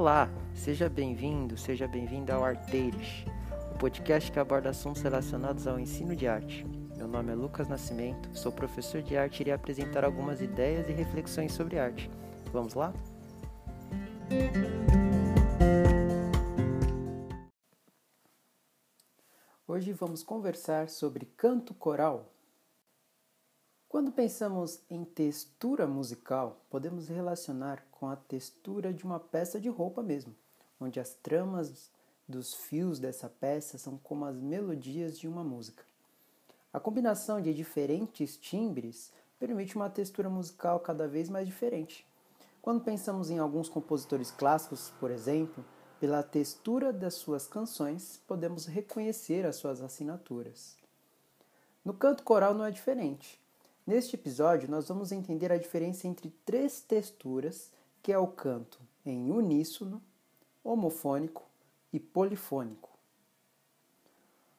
Olá, seja bem-vindo, seja bem-vinda ao Arteiros, o podcast que aborda assuntos relacionados ao ensino de arte. Meu nome é Lucas Nascimento, sou professor de arte e irei apresentar algumas ideias e reflexões sobre arte. Vamos lá? Hoje vamos conversar sobre canto coral. Quando pensamos em textura musical, podemos relacionar com a textura de uma peça de roupa mesmo, onde as tramas dos fios dessa peça são como as melodias de uma música. A combinação de diferentes timbres permite uma textura musical cada vez mais diferente. Quando pensamos em alguns compositores clássicos, por exemplo, pela textura das suas canções, podemos reconhecer as suas assinaturas. No canto coral não é diferente. Neste episódio, nós vamos entender a diferença entre três texturas, que é o canto em uníssono, homofônico e polifônico.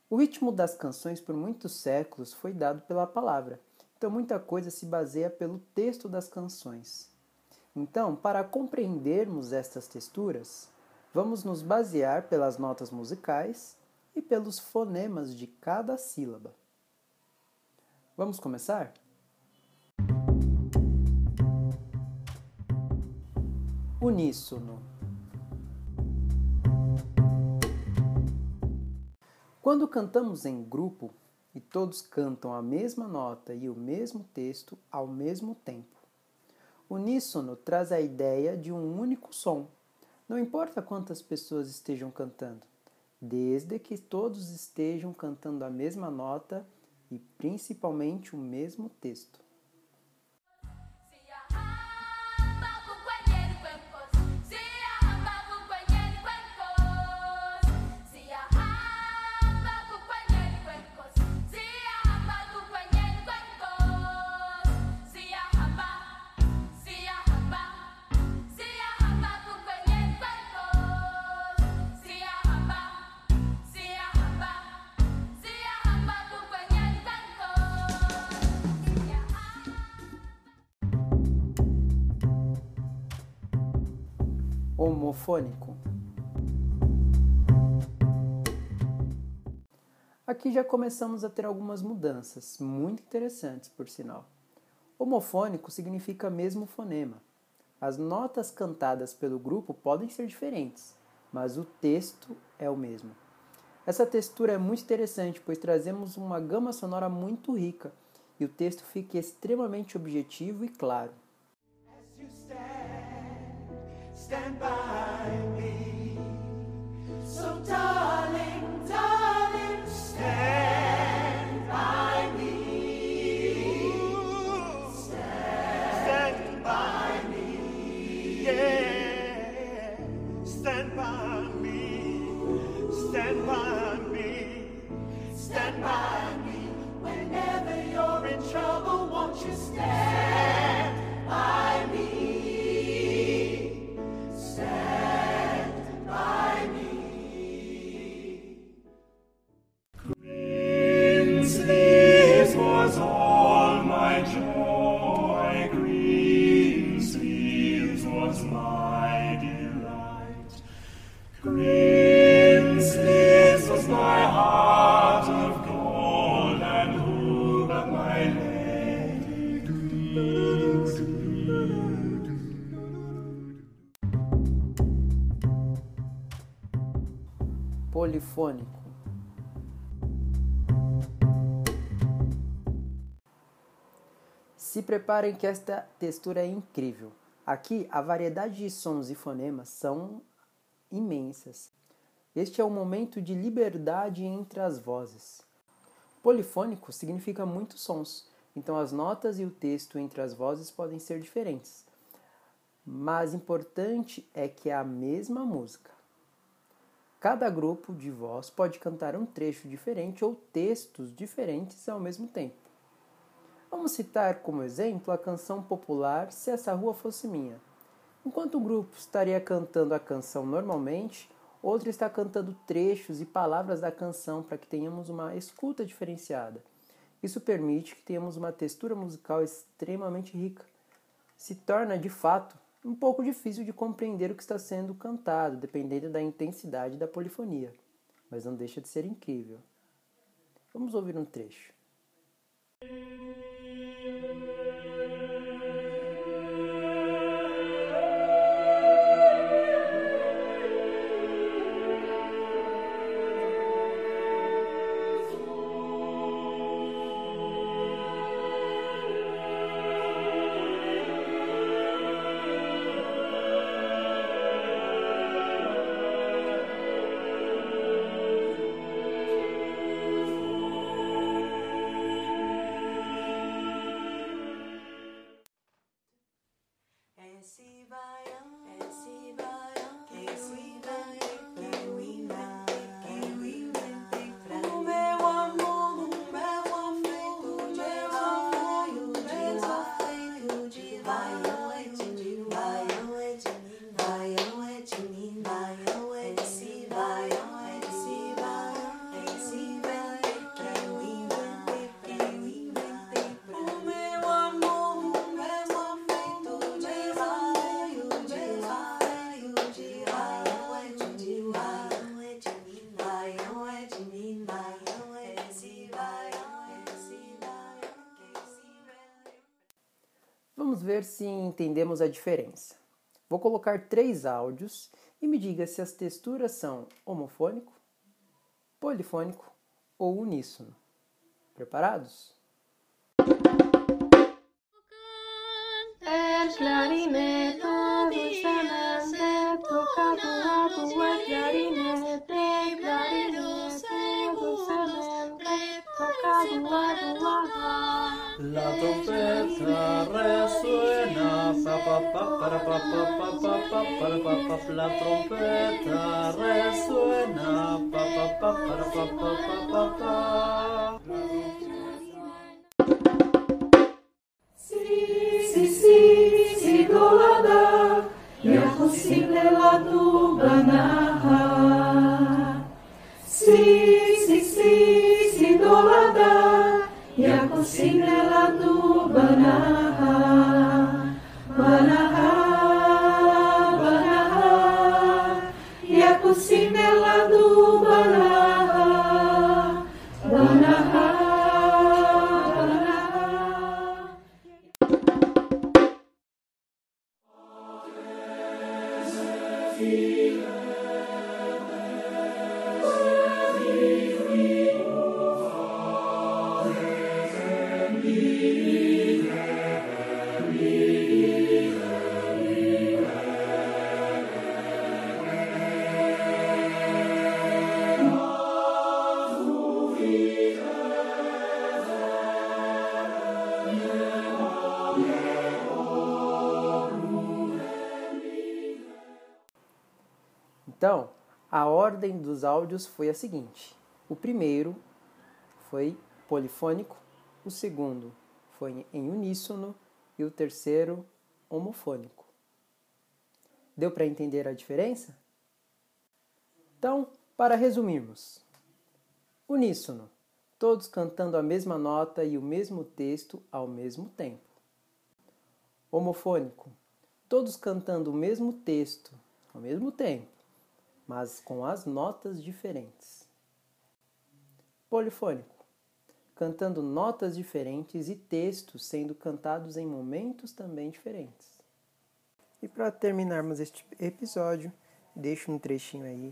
O ritmo das canções por muitos séculos foi dado pela palavra, então muita coisa se baseia pelo texto das canções. Então, para compreendermos estas texturas, vamos nos basear pelas notas musicais e pelos fonemas de cada sílaba. Vamos começar? Uníssono. Quando cantamos em grupo e todos cantam a mesma nota e o mesmo texto ao mesmo tempo, uníssono traz a ideia de um único som. Não importa quantas pessoas estejam cantando, desde que todos estejam cantando a mesma nota e principalmente o mesmo texto. Homofônico. Aqui já começamos a ter algumas mudanças, muito interessantes, por sinal. Homofônico significa mesmo fonema. As notas cantadas pelo grupo podem ser diferentes, mas o texto é o mesmo. Essa textura é muito interessante, pois trazemos uma gama sonora muito rica e o texto fica extremamente objetivo e claro. stand by me. So, polifônico. Se preparem que esta textura é incrível. Aqui a variedade de sons e fonemas são imensas. Este é o momento de liberdade entre as vozes. Polifônico significa muitos sons, então as notas e o texto entre as vozes podem ser diferentes. Mas importante é que é a mesma música. Cada grupo de voz pode cantar um trecho diferente ou textos diferentes ao mesmo tempo. Vamos citar como exemplo a canção popular Se Essa Rua Fosse Minha. Enquanto um grupo estaria cantando a canção normalmente, outro está cantando trechos e palavras da canção para que tenhamos uma escuta diferenciada. Isso permite que tenhamos uma textura musical extremamente rica. Se torna de fato um pouco difícil de compreender o que está sendo cantado, dependendo da intensidade da polifonia, mas não deixa de ser incrível. Vamos ouvir um trecho. Ver se entendemos a diferença. Vou colocar três áudios e me diga se as texturas são homofônico, polifônico ou uníssono. Preparados? La trompeta resuena, pa pa pa para pa pa pa pa pa para pa pa la trompeta resuena, pa pa pa para pa pa pa pa pa. Si, si, si, si, do, la, da, ya, Então, a ordem dos áudios foi a seguinte: o primeiro foi polifônico, o segundo foi em uníssono e o terceiro homofônico. Deu para entender a diferença? Então, para resumirmos: uníssono, todos cantando a mesma nota e o mesmo texto ao mesmo tempo. Homofônico, todos cantando o mesmo texto ao mesmo tempo mas com as notas diferentes. Polifônico, cantando notas diferentes e textos sendo cantados em momentos também diferentes. E para terminarmos este episódio, deixo um trechinho aí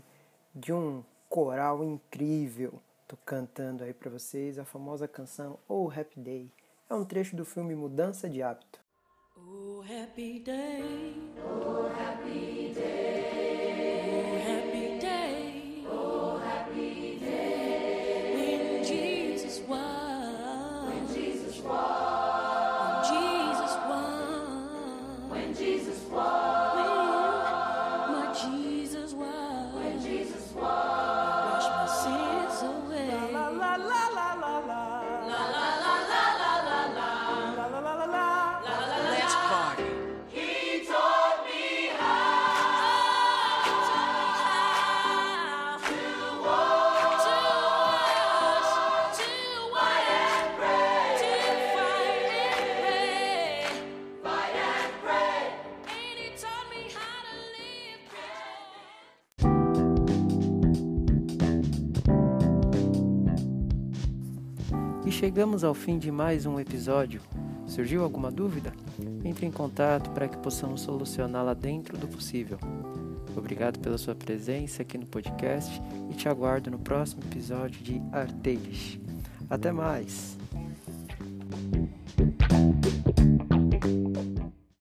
de um coral incrível. Tô cantando aí para vocês a famosa canção Oh Happy Day. É um trecho do filme Mudança de Hábito. Oh, happy day. Oh, happy day. Chegamos ao fim de mais um episódio. Surgiu alguma dúvida? Entre em contato para que possamos solucioná-la dentro do possível. Obrigado pela sua presença aqui no podcast e te aguardo no próximo episódio de Arteiros. Até mais!